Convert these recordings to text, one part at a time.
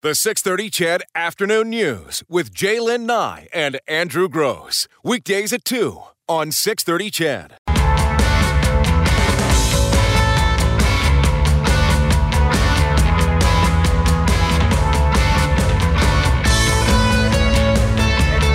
The 630 Ched Afternoon News with J'lyn Nye and Andrew Grose. Weekdays at 2 on 630 Ched.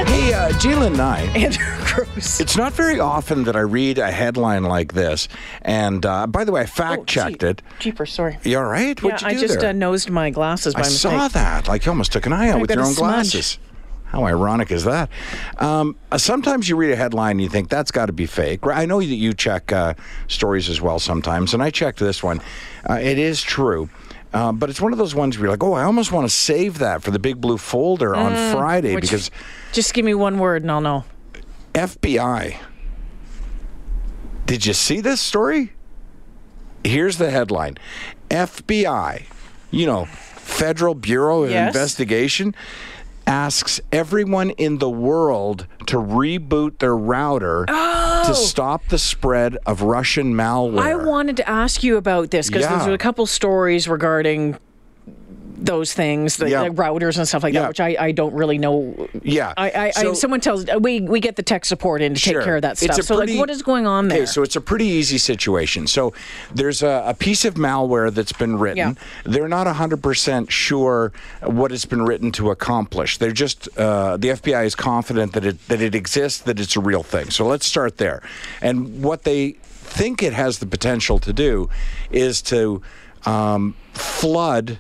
Hey, uh, J'lyn Nye. Andrew Grose. It's not very often that I read a headline like this. And uh, by the way, I fact checked Oh, it. Jeepers, sorry. You all right? What'd yeah, you I just there? uh, nosed my glasses by I mistake. saw that. Like you almost took an eye out I with your own smudge. glasses. How ironic is that? Um, uh, sometimes you read a headline and you think that's got to be fake. I know that you check uh, stories as well sometimes, and I checked this one. Uh, it is true. Uh, but it's one of those ones where you're like, oh, I almost want to save that for the big blue folder on Friday Mm, because Just give me one word and I'll know. FBI. Did you see this story? Here's the headline FBI, you know, Federal Bureau of Yes. Investigation, asks everyone in the world to reboot their router to oh. stop the spread of Russian malware. Oh. I wanted to ask you about this because Yeah. there's a couple stories regarding those things, the, Yeah. the routers and stuff like Yeah. that, which I, I don't really know. yeah. I, I, I someone tells we we get the tech support in to Sure. take care of that stuff. So like, what is going on there? Okay, so it's a pretty easy situation. So there's a, a piece of malware that's been written. Yeah. They're not 100% sure what it's been written to accomplish. They're just, uh, the FBI is confident that it, that it exists, that it's a real thing. So let's start there. And what they think it has the potential to do is to um, flood.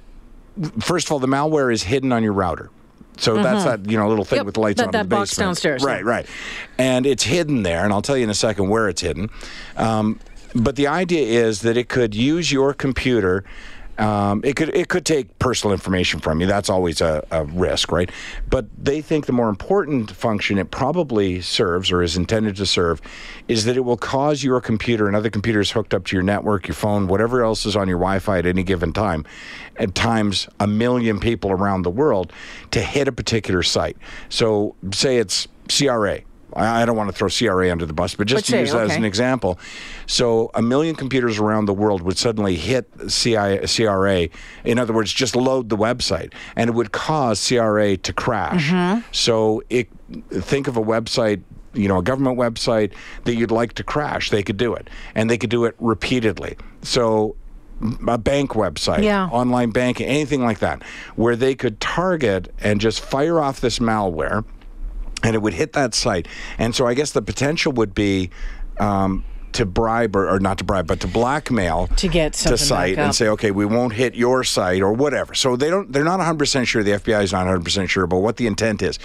First of all, the malware is hidden on your router. So that's that you know little thing Mm-hmm. Yep, with the lights that- on that the box basement. downstairs, Right, right. And it's hidden there, and I'll tell you in a second where it's hidden. Um, but the idea is that it could use your computer. Um, it could it could take personal information from you. That's always a, a risk, right? But they think the more important function it probably serves or is intended to serve is that it will cause your computer and other computers hooked up to your network, your phone, whatever else is on your Wi-Fi at any given time, at times a million people around the world to hit a particular site. So say it's CRA. I I don't want to throw CRA under the bus, but just But to say, use that as an example. So a million computers around the world would suddenly hit CI, CRA. In other words, just load the website, and it would cause CRA to crash. Mm-hmm. So it think of a website. You know, a government website that you'd like to crash, they could do it, and they could do it repeatedly. So a bank website, Yeah. online banking, anything like that, where they could target and just fire off this malware and it would hit that site. And so I guess the potential would be um, to bribe or, or not to bribe, but to blackmail To get to site and say, okay, we won't hit your site or whatever. So they don't. They're not 100 percent sure. The FBI is not 100 percent sure about what the intent is.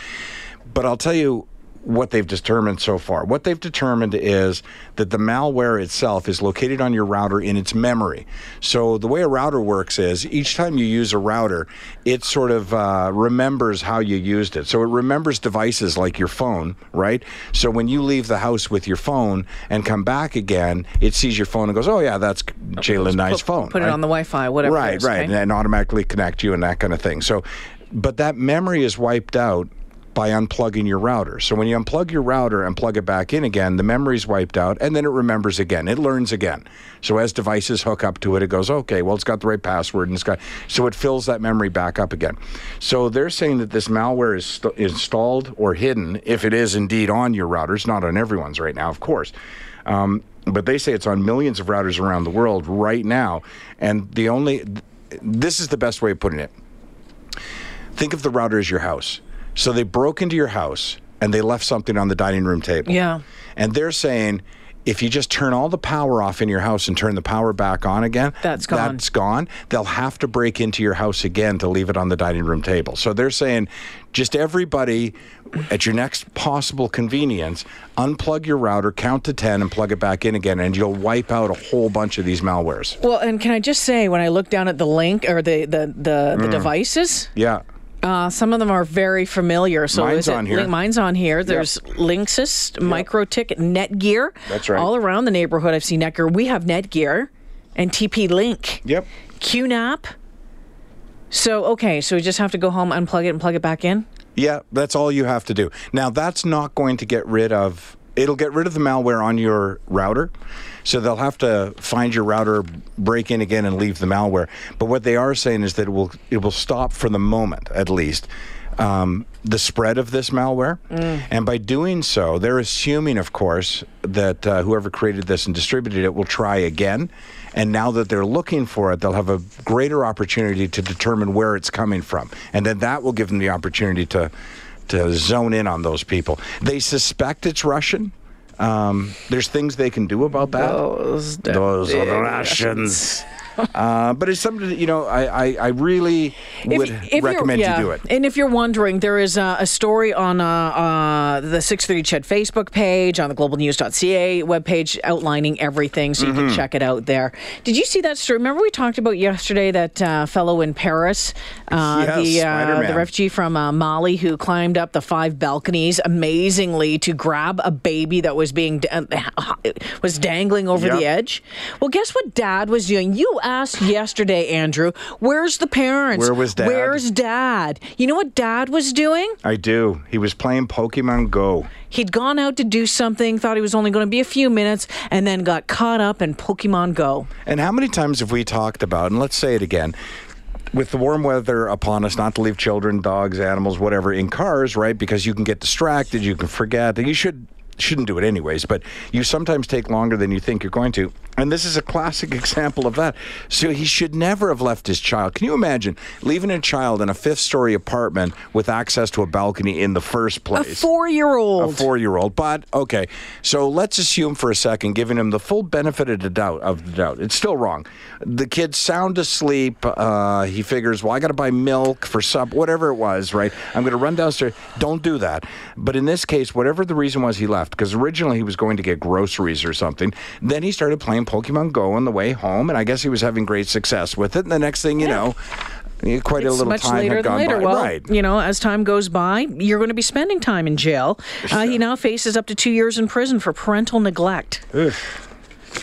But I'll tell you what they've determined so far. What they've determined is that the malware itself is located on your router in its memory. So the way a router works is each time you use a router, it sort of uh, remembers how you used it. So it remembers devices like your phone, right? So when you leave the house with your phone and come back again, it sees your phone and goes, "Oh yeah, that's J'lyn Nye's phone." Put it right? on the Wi-Fi, whatever. right, is, right, and, and automatically connect you and that kind of thing. So, but that memory is wiped out by unplugging your router. So when you unplug your router and plug it back in again, the memory's wiped out, and then it remembers again. It learns again. So as devices hook up to it, it goes, okay, well, it's got the right password, and it's got so it fills that memory back up again. So they're saying that this malware is st- installed or hidden, if it is indeed on your routers, not on everyone's right now, of course. Um, but they say it's on millions of routers around the world right now, and the only this is the best way of putting it. Think of the router as your house. So they broke into your house and they left something on the dining room table. Yeah. And they're saying if you just turn all the power off in your house and turn the power back on again, That's gone. That's gone. They'll have to break into your house again to leave it on the dining room table. So they're saying just everybody at your next possible convenience, unplug your router, count to 10 and plug it back in again and you'll wipe out a whole bunch of these malwares. Well, and can I just say, when I look down at the link or the the the, Mm. the devices, Yeah. Uh, some of them are very familiar. So Mine's on here. Mine's on here. There's Linksys, MikroTik, Netgear. That's right. All around the neighborhood, I've seen Netgear. We have Netgear and TP Link. Yep. QNAP. So okay, so we just have to go home, unplug it, and plug it back in. Yeah, that's all you have to do. Now, that's not going to get rid of it'll get rid of the malware on your router. So they'll have to find your router, break in again, and leave the malware. But what they are saying is that it will it will stop for the moment, at least, um, the spread of this malware. And by doing so, they're assuming, of course, that uh, whoever created this and distributed it will try again. And now that they're looking for it, they'll have a greater opportunity to determine where it's coming from, and then that will give them the opportunity to to zone in on those people. They suspect it's Russian. Um, there's things they can do about that. Those, Those are the Russians. uh, but it's something that, you know, I, I, I really would you're- recommend yeah. you do it. And if you're wondering, there is uh, a story on uh, uh, the 630 Ched Facebook page, on the globalnews.ca webpage, outlining everything, so you Mm-hmm. can check it out there. Did you see that story? Remember we talked about yesterday that uh, fellow in Paris, uh, Yes, the uh, the refugee from uh, Mali who climbed up the five balconies amazingly to grab a baby that was being was dangling over the edge. Well, guess what Dad was doing? You asked yesterday, Andrew. Where's the parents? Where was Dad? Where's Dad? You know what Dad was doing? I do. He was playing Pokemon Go. He'd gone out to do something, thought he was only going to be a few minutes, and then got caught up in Pokemon Go. And how many times have we talked about, and let's say it again, with the warm weather upon us, not to leave children, dogs, animals, whatever, in cars, right? Because you can get distracted, you can forget, you should shouldn't do it anyways, but you sometimes take longer than you think you're going to. And this is a classic example of that. So he should never have left his child. Can you imagine leaving a child in a fifth story apartment with access to a balcony in the first place? A place? four-year-old. a four-year-old. But okay, so let's assume for a second, giving him the full benefit of the doubt. Of the doubt, it's still wrong. The kid's sound asleep. Uh, he figures, well, I got to buy milk for supper, whatever it was. Right? I'm going to run downstairs. Don't do that. But in this case, whatever the reason was, he left because originally he was going to get groceries or something. Then he started playing Pokemon Go on the way home, and I guess he was having great success with it. And the next thing you know. Quite a little much time later had gone later. by. Well, right. you know, as time goes by, you're going to be spending time in jail. Uh, he now faces up to two years in prison for parental neglect. Ugh.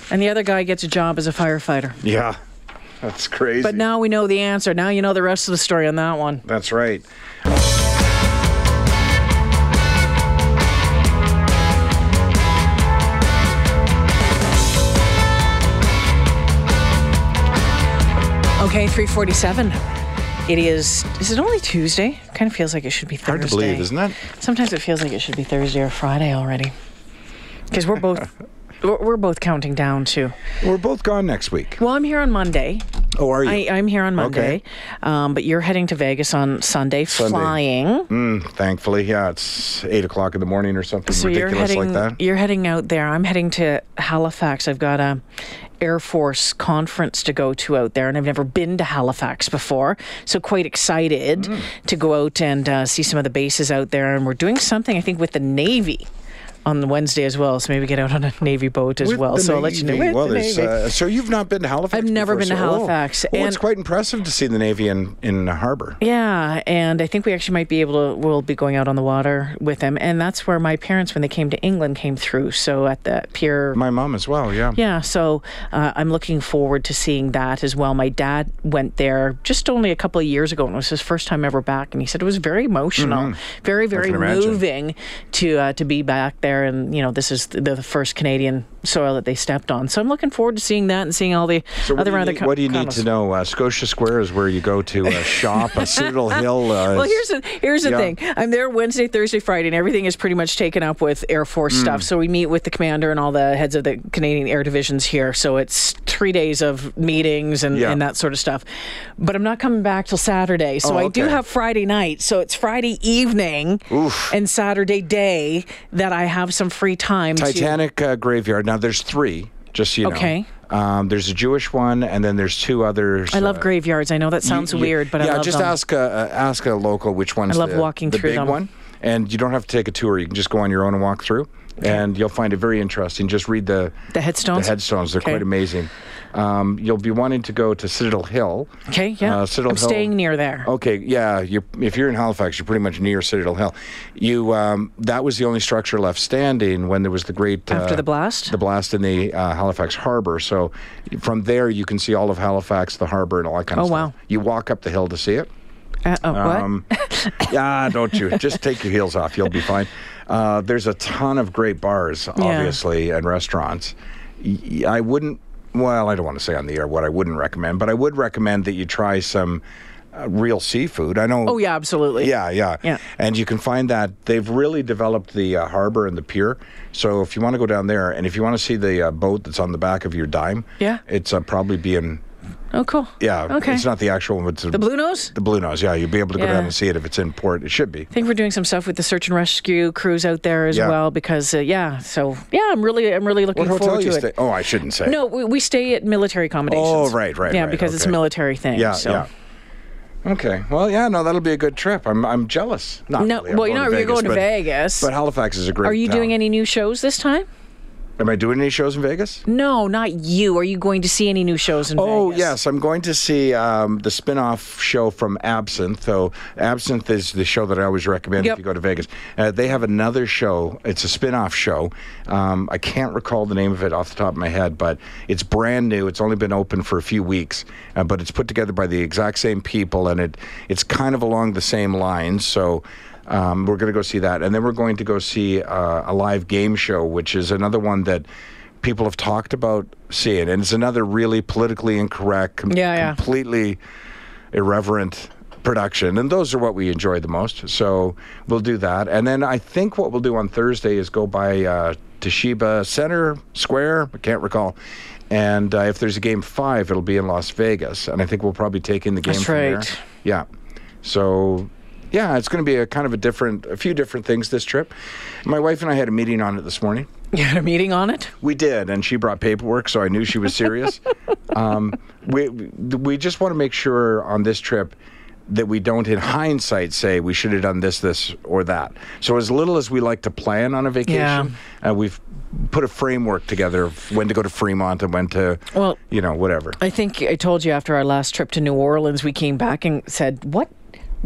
And the other guy gets a job as a firefighter. Yeah. That's crazy. But now we know the answer. Now you know the rest of the story on that one. That's right. Okay, 347. It is, is it only Tuesday? Kind of feels like it should be Thursday. Hard to believe, isn't it? Sometimes it feels like it should be Thursday or Friday already. Because we're both, we're we're both counting down to. We're both gone next week. Well, I'm here on Monday. Oh, are you? I, I'm here on Monday, Okay. um, but you're heading to Vegas on Sunday, flying. Mm, thankfully, yeah, it's eight o'clock in the morning or something So you're ridiculous heading, like that. you're heading out there. I'm heading to Halifax. I've got a Air Force conference to go to out there, and I've never been to Halifax before, so quite excited Mm. to go out and uh, see some of the bases out there. And we're doing something, I think, with the Navy. On Wednesday as well, so maybe get out on a Navy boat as With well. the So I'll let you know. Navy. With well, the Navy. uh, so you've not been to Halifax? I've never before, been to so- oh. Halifax, Well, it's quite impressive to see the Navy in in the harbor. Yeah, and I think we actually might be able to. We'll be going out on the water with them, and that's where my parents, when they came to England, came through. So at the pier. My mom as well. Yeah. yeah, so uh, I'm looking forward to seeing that as well. My dad went there just only a couple of years ago, and it was his first time ever back, and he said it was very emotional, very, very Mm-hmm. can imagine. moving to uh, to be back there, and you know this is the, first Canadian soil that they stepped on. So I'm looking forward to seeing that and seeing all the So what, other do you other. need, what do you need to know? Uh, Scotia Square is where you go to uh, shop. Uh, Citadel Hill. Uh, Well, here's the here's the yeah. thing. I'm there Wednesday, Thursday, Friday, and everything is pretty much taken up with Air Force Mm. stuff. So we meet with the commander and all the heads of the Canadian Air Divisions here. So it's three days of meetings and, Yeah. and that sort of stuff. But I'm not coming back till Saturday. So Oh, I do have Friday night. So it's Friday evening and Saturday day that I have some free time. to- Titanic uh, graveyard. Now there's three. Just so you know. Okay. Um, there's a Jewish one, and then there's two others. I love uh, graveyards. I know that sounds You- you- weird, but yeah, I love just them. ask a uh, ask a local which one's I love the, walking the through big them. one, and you don't have to take a tour. You can just go on your own and walk through, and you'll find it very interesting. Just read the The headstones? The headstones, they're Okay. quite amazing. Um, you'll be wanting to go to Citadel Hill. Okay, yeah. Uh, Citadel I'm Hill- staying near there. Okay, yeah. You're, if you're in Halifax, you're pretty much near Citadel Hill. You um, that was the only structure left standing when there was the great After uh, the blast? The blast in the uh, Halifax harbor. So from there, you can see all of Halifax, the harbor, and all that kind of Oh, stuff. wow. You walk up the hill to see it. Uh, oh, what? Um, yeah, don't you? Just take your heels off. You'll be fine. Uh, there's a ton of great bars, obviously, and restaurants. I wouldn't. Well, I don't want to say on the air what I wouldn't recommend, but I would recommend that you try some uh, real seafood. I know. Oh yeah, absolutely. Yeah, yeah, Yeah. And you can find that they've really developed the uh, harbor and the pier. So if you want to go down there, and if you want to see the uh, boat that's on the back of your dime, Yeah. it's uh, probably being Oh, cool. yeah. Okay. It's not the actual one. It's the Blue Nose. the Blue Nose. Yeah, you'll be able to go Yeah. down and see it if it's in port. It should be. I think we're doing some stuff with the search and rescue crews out there as Yeah. well because uh, yeah. So yeah, I'm really I'm really looking What hotel forward you to stay? it. Oh, I shouldn't say. No, we, we stay at military accommodations. Oh, right, right, Yeah, right, because it's a military thing. Yeah, so. yeah. Okay. Well, yeah. No, that'll be a good trip. I'm I'm jealous. Not No, really. I'm well, you're not. You're going to but- Vegas. But Halifax is a great. Are you town. doing any new shows this time? Am I doing any shows in Vegas? No, not you. Are you going to see any new shows in Oh Vegas? Oh, yes, I'm going to see um, the spin-off show from Absinthe. So Absinthe is the show that I always recommend Yep. if you go to Vegas. Uh, they have another show. It's a spin-off show. Um, I can't recall the name of it off the top of my head, but it's brand new. It's only been open for a few weeks, uh, but it's put together by the exact same people, and it it's kind of along the same lines. So. Um, we're going to go see that, and then we're going to go see uh, a live game show, which is another one that people have talked about seeing, and it's another really politically incorrect, com- Yeah, yeah. completely irreverent production, and those are what we enjoy the most. So we'll do that, and then I think what we'll do on Thursday is go by uh, Toshiba Center Square. I can't recall. And uh, if there's a game five, it'll be in Las Vegas, and I think we'll probably take in the game That's from there. right. Yeah. So, yeah, it's going to be a kind of a different, a few different things this trip. My wife and I had a meeting on it this morning. You had a meeting on it? We did, and she brought paperwork, so I knew she was serious. um, we we just want to make sure on this trip that we don't, in hindsight, say we should have done this, this, or that. So as little as we like to plan on a vacation, yeah. uh, we've put a framework together of when to go to Fremont and when to, Well- you know, whatever. I think I told you after our last trip to New Orleans, we came back and said, "What,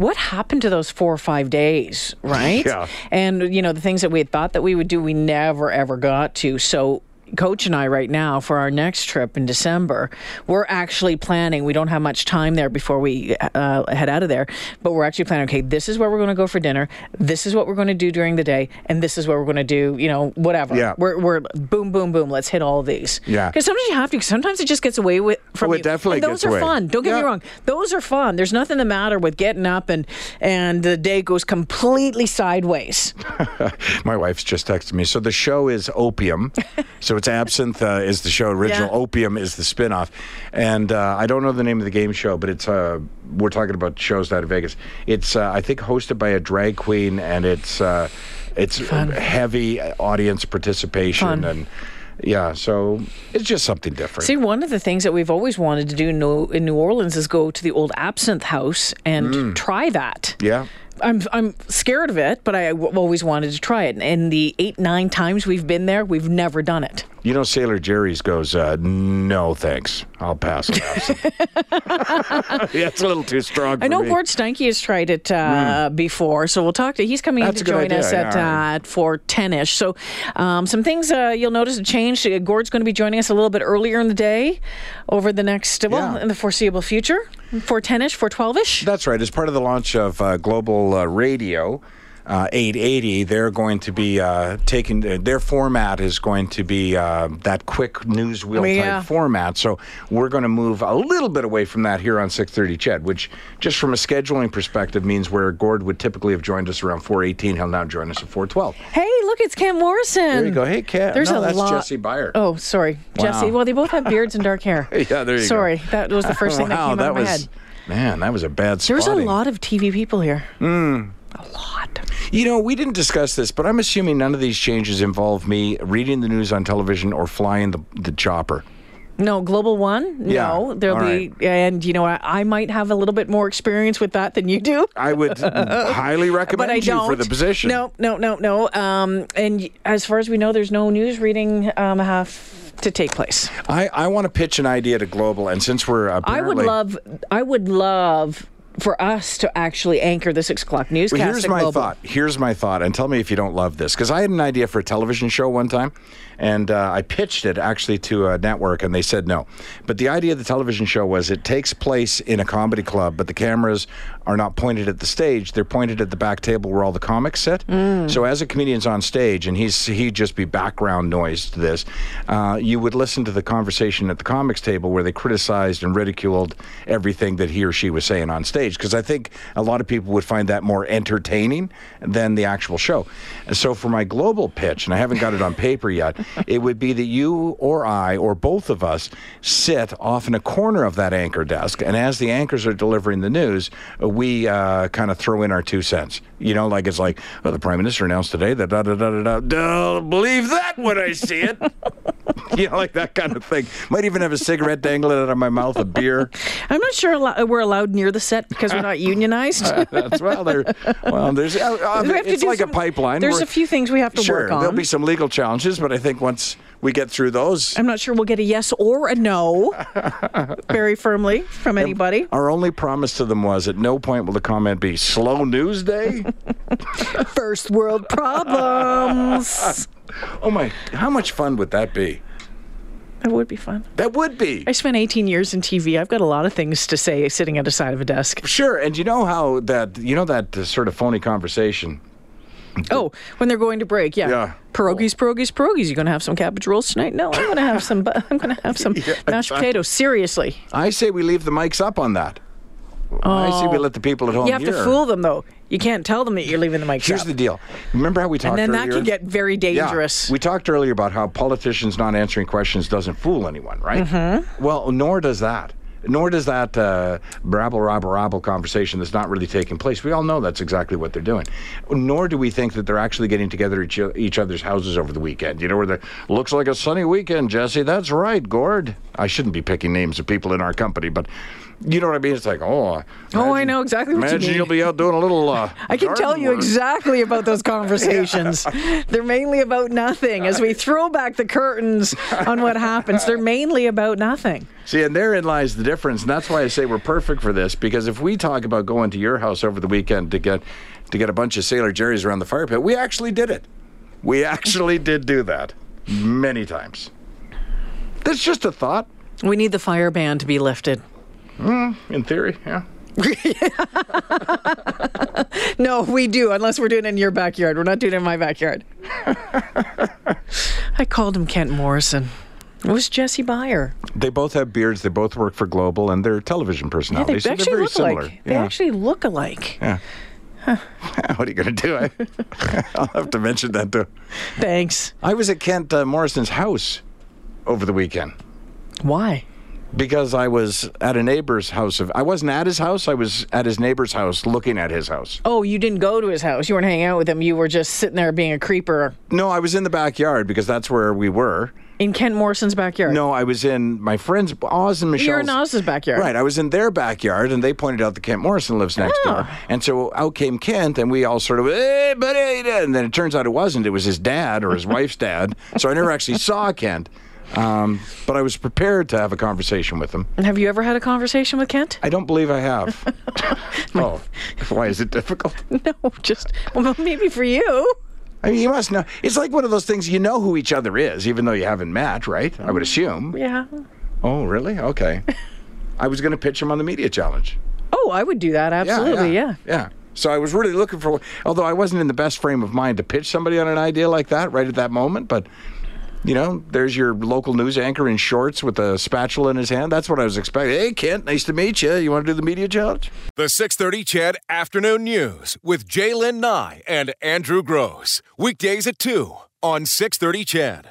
what happened to those four or five days?" Right? Yeah. And you know the things that we had thought that we would do, we never ever got to. So. Coach and I, right now, for our next trip in December, we're actually planning. We don't have much time there before we uh, head out of there, but we're actually planning. Okay, this is where we're going to go for dinner. This is what we're going to do during the day, and this is what we're going to do. You know, whatever. Yeah. We're, we're boom, boom, boom. Let's hit all these. Yeah. Because sometimes you have to. Sometimes it just gets away with from Oh, it you. definitely and those gets are away. fun. Don't get me wrong. Those are fun. There's nothing the matter with getting up and and the day goes completely sideways. My wife's just texted me. So the show is Opium. so it's Absinthe uh, is the show original. Yeah. Opium is the spin-off. And uh, I don't know the name of the game show, but it's uh, we're talking about shows out of Vegas. It's uh, I think hosted by a drag queen, and it's uh, it's heavy audience participation Fun. and. Yeah, so it's just something different. See, one of the things that we've always wanted to do in New, in New Orleans is go to the old Absinthe House and Mm. try that. yeah. I'm I'm scared of it, but I w- always wanted to try it. And the eight nine times we've been there, we've never done it. You know, Sailor Jerry's goes, uh, no thanks. I'll pass yeah, it's a little too strong for I know me. Gord Steinke has tried it uh, before, so we'll talk to. He's coming That's in to join idea, us at yeah. uh, four ten ish. So, um, some things uh, you'll notice have changed. Uh, Gord's going to be joining us a little bit earlier in the day, over the next well Yeah. in the foreseeable future, four ten ish, four twelve ish. That's right. As part of the launch of uh, Global uh, Radio uh, 880, they're going to be uh, taking uh, their format is going to be uh, that quick news wheel type Yeah. format. So we're going to move a little bit away from that here on 630 Ched, which just from a scheduling perspective means where Gord would typically have joined us around 418, he'll now join us at 412. Hey, look, it's Kent Morrison. There you go. Hey, Kat. There's no, a that's lot. Jesse Beyer. Oh, sorry, Jesse. Well, they both have beards and dark hair. Yeah, there you go. sorry, that was the first thing that wow, came that out of my was, head. Man, that was a bad story. There's a lot of TV people here. Hmm. A lot. You know, we didn't discuss this, but I'm assuming none of these changes involve me reading the news on television or flying the, the chopper. No, Global One. Yeah, No, there'll all be, and you know, I, I might have a little bit more experience with that than you do. I would highly recommend but I you don't. for the position. No, no, no, no. Um, and as far as we know, there's no news reading um, have to take place. I, I want to pitch an idea to Global, and since we're I would love, I would love for us to actually anchor the six o'clock newscast. Well, here's my Global. thought. Here's my thought, and tell me if you don't love this. Because I had an idea for a television show one time, and uh, I pitched it actually to a network, and they said no. But the idea of the television show was it takes place in a comedy club, but the cameras are not pointed at the stage; they're pointed at the back table where all the comics sit. So as a comedian's on stage, and he's he'd just be background noise to this, uh, you would listen to the conversation at the comics table where they criticized and ridiculed everything that he or she was saying on stage. Because I think a lot of people would find that more entertaining than the actual show. And so for my global pitch, and I haven't got it on paper yet, it would be that you or I or both of us sit off in a corner of that anchor desk, and as the anchors are delivering the news, we uh, kind of throw in our two cents. You know, like it's like, well, the prime minister announced today that da da da da da. Don't believe that when I see it. you know, like that kind of thing. Might even have a cigarette dangling out of my mouth, a beer. I'm not sure allo- we're allowed near the set because we're not unionized. That's well, there. Well, there's. Uh, uh, We it's like some- a pipeline. There's We're- a few things we have to Sure, work on. there'll be some legal challenges, but I think once we get through those, I'm not sure we'll get a yes or a no very firmly from anybody. our only promise to them was at no point will the comment be slow news day. First world problems. oh my, how much fun would that be? That would be fun. That would be. I spent 18 years in TV. I've got a lot of things to say sitting at the side of a desk. Sure, and you know how that you know that uh, sort of phony conversation. Oh, when they're going to break, yeah. Yeah. Pierogies, pierogies, pierogies. You gonna have some cabbage rolls tonight? No, I'm gonna have some. I'm gonna have some Yeah, mashed potatoes. Seriously, I say we leave the mics up on that. I say we let the people at home you have hear. to fool them though. You can't tell them that you're leaving the mic. Here's up. the deal. Remember how we talked and then that can get very dangerous. Yeah. We talked earlier about how politicians not answering questions doesn't fool anyone, right? Mm-hmm. Well, nor does that. Nor does that uh, brabble, rabble, rabble conversation that's not really taking place. We all know that's exactly what they're doing. Nor do we think that they're actually getting together at each, each other's houses over the weekend. You know, where the looks like a sunny weekend, Jesse. That's right, Gord. I shouldn't be picking names of people in our company, but you know what I mean? It's like, oh, Oh, I know exactly what you imagine mean. you'll be out doing a little. Uh, I can tell you work. exactly about those conversations. They're mainly about nothing. As we throw back the curtains on what happens, they're mainly about nothing. See, and therein lies the difference, and that's why I say we're perfect for this. Because if we talk about going to your house over the weekend to get to get a bunch of Sailor Jerry's around the fire pit, we actually did it. We actually did do that many times. That's just a thought, We need the fire ban to be lifted. In theory. Yeah. No, we do, unless we're doing it in your backyard. We're not doing it in my backyard. I called him Kent Morrison. It was Jesse Beyer. They both have beards. They both work for Global, and they're television personalities. Yeah, they personalities. so actually they're very look similar. alike. They Yeah. actually look alike. yeah. what are you going to do? I, I'll have to mention that too. Thanks. I was at Kent uh, Morrison's house over the weekend. Why? Because I was at a neighbor's house. Of, I wasn't at his house. I was at his neighbor's house, looking at his house. Oh, you didn't go to his house. You weren't hanging out with him. You were just sitting there being a creeper No, I was in the backyard because that's where we were. in Kent Morrison's backyard. No, I was in my friends Oz and Michelle's. You're in Oz's backyard. Right, I was in their backyard, and they pointed out that Kent Morrison lives next Oh. door. And so out came Kent, and we all sort of, hey, buddy, and then it turns out it wasn't. It was his dad or his wife's dad. So I never actually saw Kent, um, but I was prepared to have a conversation with him. Have you ever had a conversation with Kent? I don't believe I have. oh, why is it difficult? No, just well, maybe for you. I mean, you must know. It's like one of those things. You know who each other is, even though you haven't met, right? I would assume. Yeah. Oh, really? Okay. I was going to pitch him on the media challenge. Oh, I would do that. Absolutely. Yeah. yeah. So I was really looking for, although I wasn't in the best frame of mind to pitch somebody on an idea like that right at that moment, but. You know, there's your local news anchor in shorts with a spatula in his hand. That's what I was expecting. Hey, Kent, nice to meet you. You want to do the media challenge? The 630 Ched Afternoon News with J'lyn Nye and Andrew Grose. Weekdays at 2 on 630 Ched.